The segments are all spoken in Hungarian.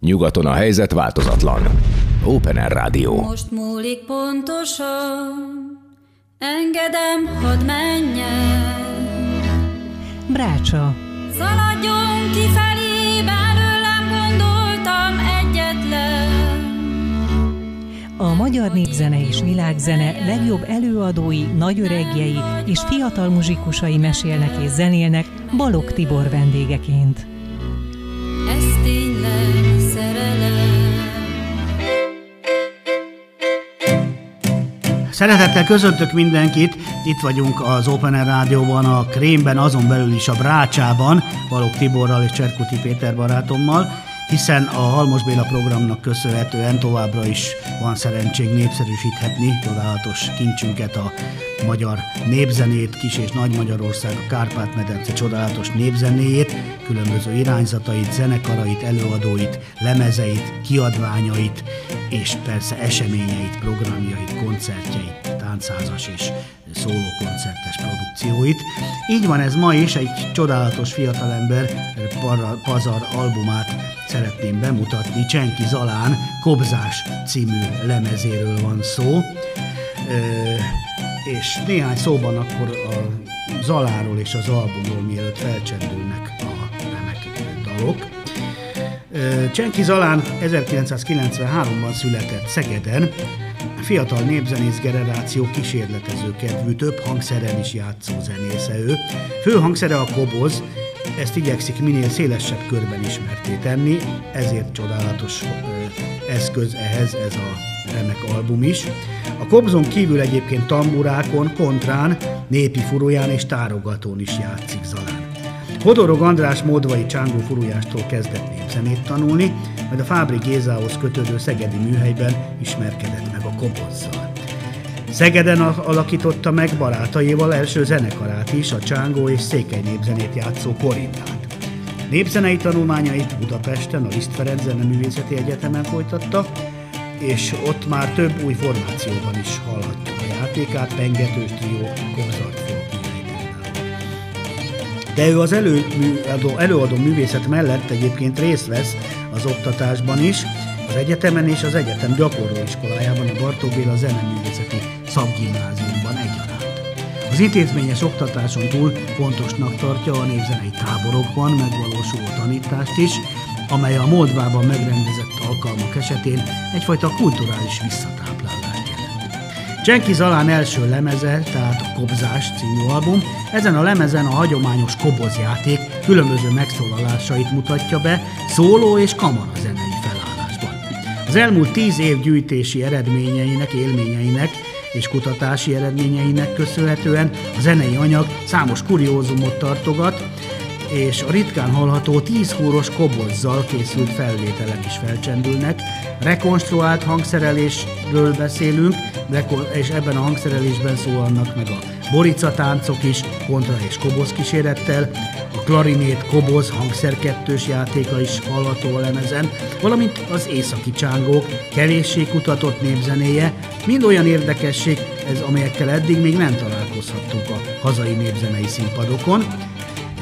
Nyugaton a helyzet változatlan. Open Air Rádió. Most múlik pontosan, engedem, hadd menjen. Brácsa. Szaladjon kifelé, belőlem gondoltam egyetlen. A magyar népzene és világzene legjobb előadói, nagyöregjei és fiatal muzsikusai mesélnek és zenélnek Balog Tibor vendégeként. Ez tényleg Szeretettel köszöntök mindenkit, itt vagyunk az Open Air Rádióban, a Krémben, azon belül is a Brácsában, Balog Tiborral és Cserkuti Péter barátommal, hiszen a Halmos Béla programnak köszönhetően továbbra is van szerencség népszerűsíthetni csodálatos kincsünket, a magyar népzenét, Kis- és Nagy Magyarország, a Kárpát-medence csodálatos népzenéjét, különböző irányzatait, zenekarait, előadóit, lemezeit, kiadványait, és persze eseményeit, programjait, koncertjeit, táncházas és szólókoncertes produkcióit. Így van ez ma is, egy csodálatos fiatalember Parra- Pazar albumát szeretném bemutatni. Csenki Zalán Kobzás című lemezéről van szó. Ö, és néhány szóban akkor a Zaláról és az albumról, mielőtt felcsendülnek a remek dalok. Ö, Csenki Zalán 1993-ban született Szegeden, fiatal népzenész generáció kísérletező kedvű, több hangszeren is játszó zenésze ő. Fő hangszere a koboz, ezt igyekszik minél szélesebb körben ismerté tenni, ezért csodálatos eszköz ehhez ez a remek album is. A kobzon kívül egyébként tamburákon, kontrán, népi furóján és tárogatón is játszik Zalán. Hodorog András módvai csángó furujástól kezdett népzenét tanulni, majd a Fábri Gézához kötődő szegedi műhelyben ismerkedett kobozzal. Szegeden al- alakította meg barátaival első zenekarát is, a csángó és székely népzenét játszó Korintát. Népzenei tanulmányait Budapesten, a Liszt Ferenc Zeneművészeti Egyetemen folytatta, és ott már több új formációban is hallhatjuk a játékát, pengetős trió, műhelytelen. De ő az előadó, előadó művészet mellett egyébként részt vesz az oktatásban is, az egyetemen és az egyetem gyakorlóiskolájában, a Bartók Béla Zeneművészeti Szakgimnáziumban egyaránt. Az intézményes oktatáson túl fontosnak tartja a névzenei táborokban megvalósuló tanítást is, amely a Moldvában megrendezett alkalmak esetén egyfajta kulturális visszatáplálást jelent. Csenki Zalán első lemeze, tehát a Kobzás című album, ezen a lemezen a hagyományos kobozjáték különböző megszólalásait mutatja be, szóló és kamara zenei felállásban. Az elmúlt tíz év gyűjtési eredményeinek, élményeinek és kutatási eredményeinek köszönhetően a zenei anyag számos kuriózumot tartogat, és a ritkán hallható 10 húros kobozzal készült felvételek is felcsendülnek. Rekonstruált hangszerelésről beszélünk, és ebben a hangszerelésben szólalnak meg a borica táncok is, kontra és koboz kísérettel, a klarinét, koboz, hangszerkettős játéka is hallható a lemezen, valamint az északi csángók, kevéssé kutatott népzenéje, mind olyan érdekesség, ez, amelyekkel eddig még nem találkozhattunk a hazai népzenei színpadokon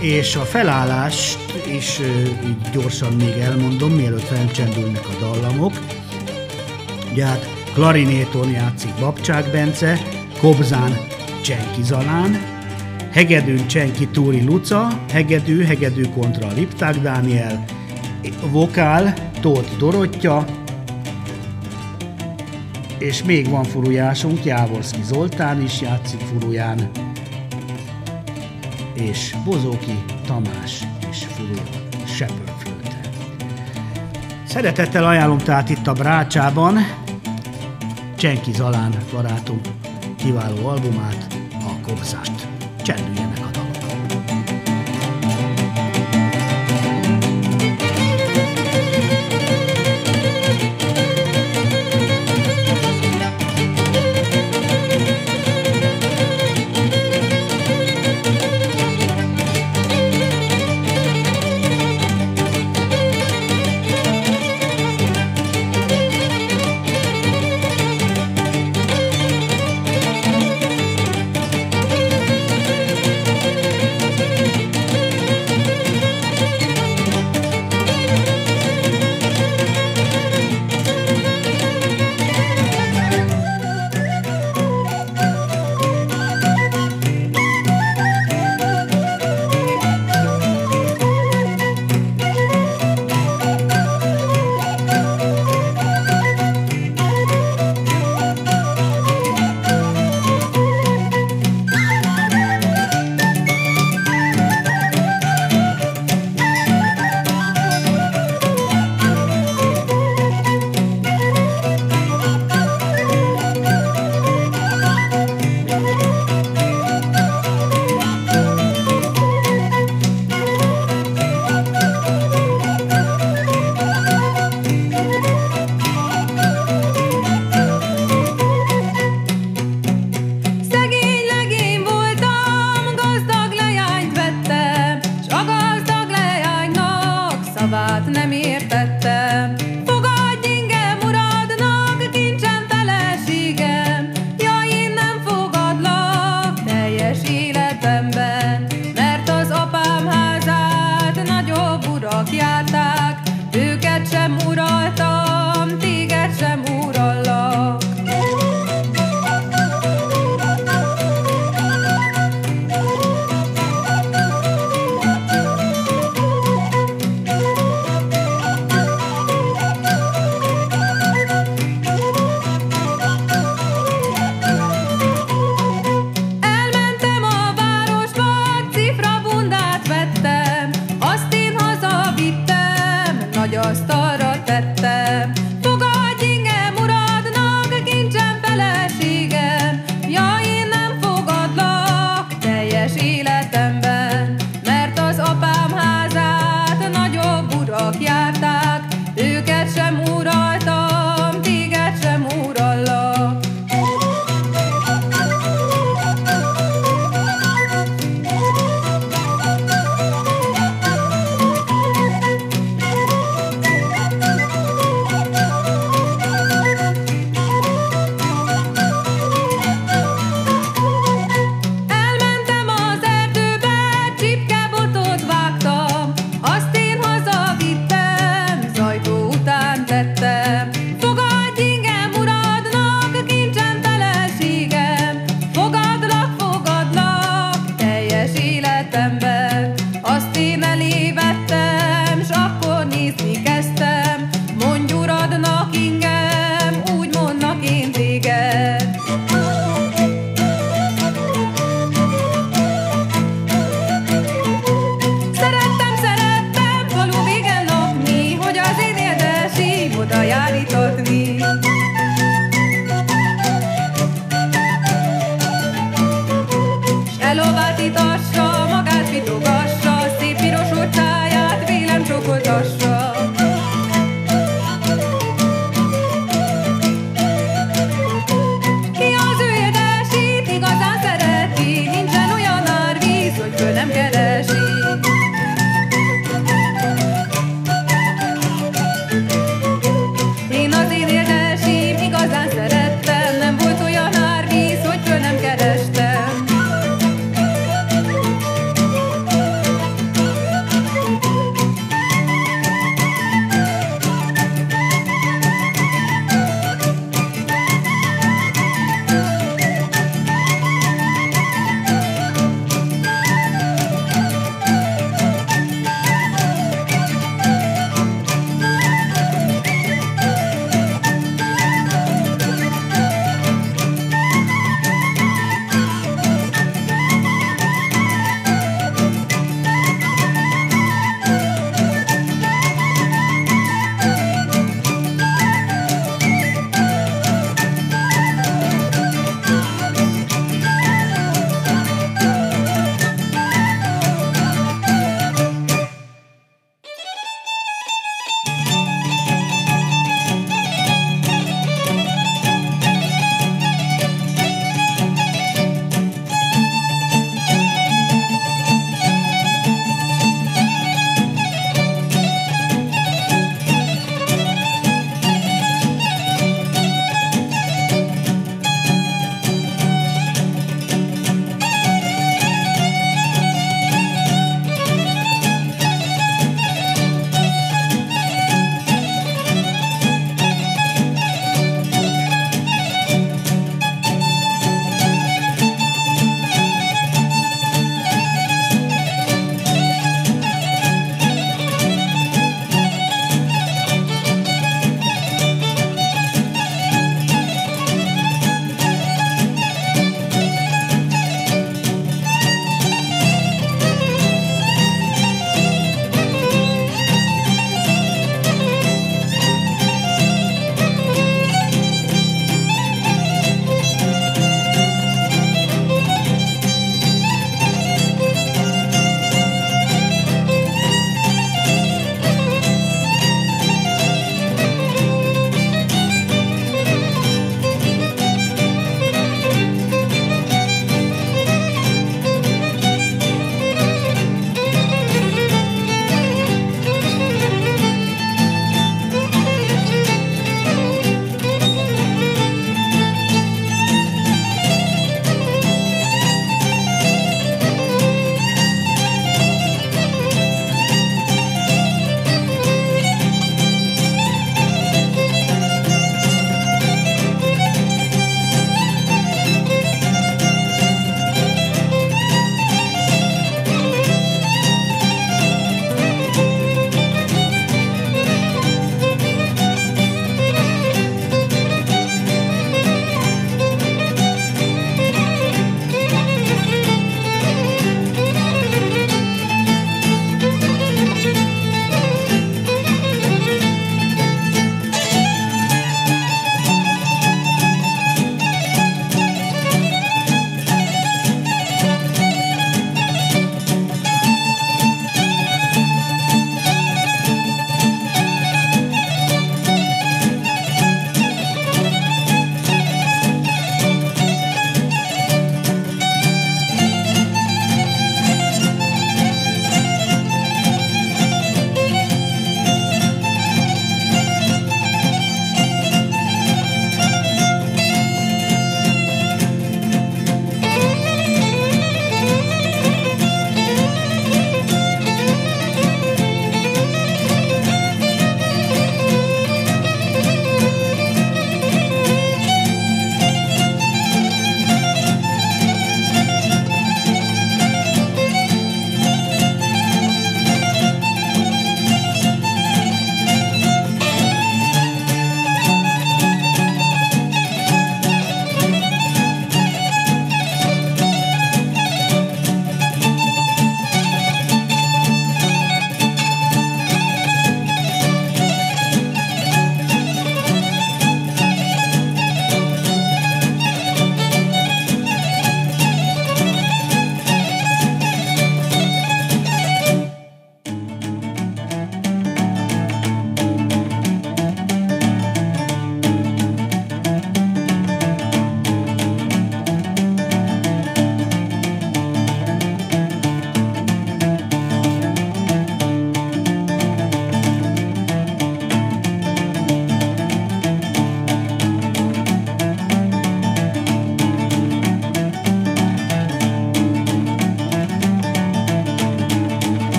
és a felállást is így gyorsan még elmondom, mielőtt felcsendülnek a dallamok. Ugye hát klarinéton játszik Babcsák Bence, Kobzán Csenki Zalán, Hegedűn Csenki Túri Luca, Hegedű, Hegedű kontra Lipták Dániel, Vokál Tóth Dorottya, és még van furujásunk, Jávorszki Zoltán is játszik furuján, és Bozóki Tamás és Furul Sepölföldre. Szeretettel ajánlom tehát itt a Brácsában Csenki Zalán barátunk kiváló albumát, a Kobzást. Csendüljenek